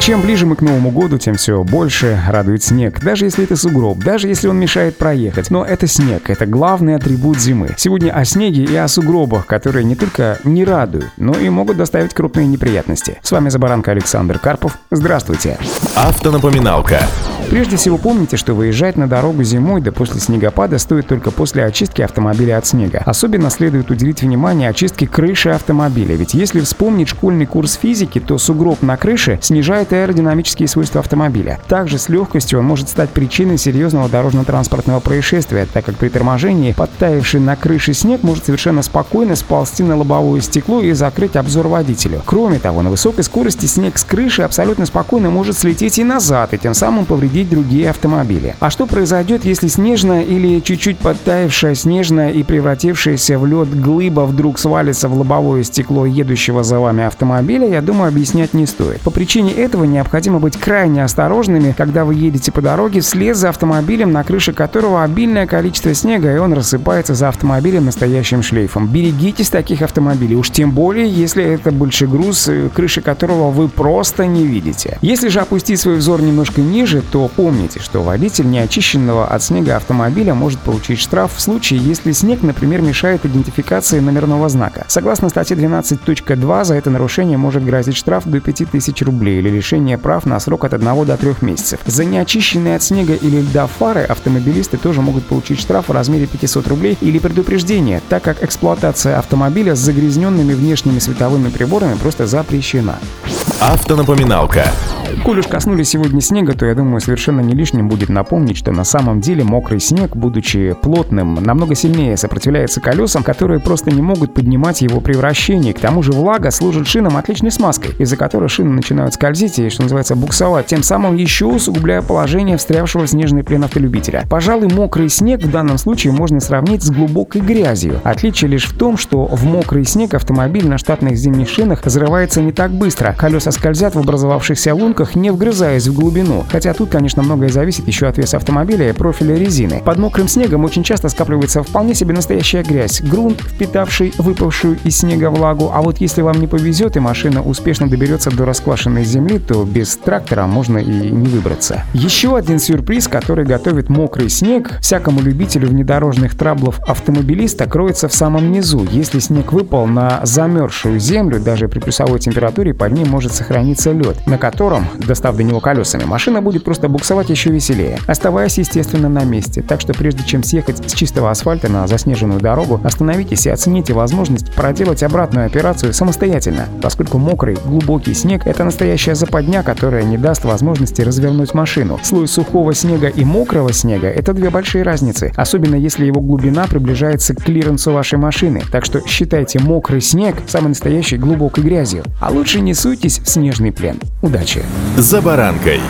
Чем ближе мы к Новому году, тем все больше радует снег. Даже если это сугроб, даже если он мешает проехать. Но это снег, это главный атрибут зимы. Сегодня о снеге и о сугробах, которые не только не радуют, но и могут доставить крупные неприятности. С вами Забаранка Александр Карпов. Здравствуйте. Автонапоминалка. Прежде всего помните, что выезжать на дорогу зимой да после снегопада стоит только после очистки автомобиля от снега. Особенно следует уделить внимание очистке крыши автомобиля, ведь если вспомнить школьный курс физики, то сугроб на крыше снижает аэродинамические свойства автомобиля. Также с легкостью он может стать причиной серьезного дорожно-транспортного происшествия, так как при торможении подтаявший на крыше снег может совершенно спокойно сползти на лобовое стекло и закрыть обзор водителю. Кроме того, на высокой скорости снег с крыши абсолютно спокойно может слететь и назад, и тем самым повредить обходить другие автомобили. А что произойдет, если снежная или чуть-чуть подтаявшая снежная и превратившаяся в лед глыба вдруг свалится в лобовое стекло едущего за вами автомобиля, я думаю, объяснять не стоит. По причине этого необходимо быть крайне осторожными, когда вы едете по дороге вслед за автомобилем, на крыше которого обильное количество снега, и он рассыпается за автомобилем настоящим шлейфом. Берегитесь таких автомобилей, уж тем более, если это большой груз, э, крыши которого вы просто не видите. Если же опустить свой взор немножко ниже, то помните, что водитель неочищенного от снега автомобиля может получить штраф в случае, если снег, например, мешает идентификации номерного знака. Согласно статье 12.2, за это нарушение может грозить штраф до 5000 рублей или лишение прав на срок от 1 до 3 месяцев. За неочищенные от снега или льда фары автомобилисты тоже могут получить штраф в размере 500 рублей или предупреждение, так как эксплуатация автомобиля с загрязненными внешними световыми приборами просто запрещена. Автонапоминалка. Коль уж коснулись сегодня снега, то я думаю, совершенно не лишним будет напомнить, что на самом деле мокрый снег, будучи плотным, намного сильнее сопротивляется колесам, которые просто не могут поднимать его при вращении. К тому же влага служит шинам отличной смазкой, из-за которой шины начинают скользить и, что называется, буксовать, тем самым еще усугубляя положение встрявшего в снежный плен автолюбителя. Пожалуй, мокрый снег в данном случае можно сравнить с глубокой грязью. Отличие лишь в том, что в мокрый снег автомобиль на штатных зимних шинах взрывается не так быстро. Колеса скользят в образовавшихся лунках, не вгрызаясь в глубину. Хотя тут, конечно, многое зависит еще от веса автомобиля и профиля резины. Под мокрым снегом очень часто скапливается вполне себе настоящая грязь. Грунт, впитавший выпавшую из снега влагу. А вот если вам не повезет и машина успешно доберется до расквашенной земли, то без трактора можно и не выбраться. Еще один сюрприз, который готовит мокрый снег всякому любителю внедорожных траблов автомобилиста, кроется в самом низу. Если снег выпал на замерзшую землю, даже при плюсовой температуре под ним может сохраниться лед, на котором достав до него колесами, машина будет просто буксовать еще веселее, оставаясь, естественно, на месте. Так что прежде чем съехать с чистого асфальта на заснеженную дорогу, остановитесь и оцените возможность проделать обратную операцию самостоятельно, поскольку мокрый, глубокий снег — это настоящая западня, которая не даст возможности развернуть машину. Слой сухого снега и мокрого снега — это две большие разницы, особенно если его глубина приближается к клиренсу вашей машины. Так что считайте мокрый снег самой настоящей глубокой грязью. А лучше не суйтесь в снежный плен. Удачи! «За баранкой».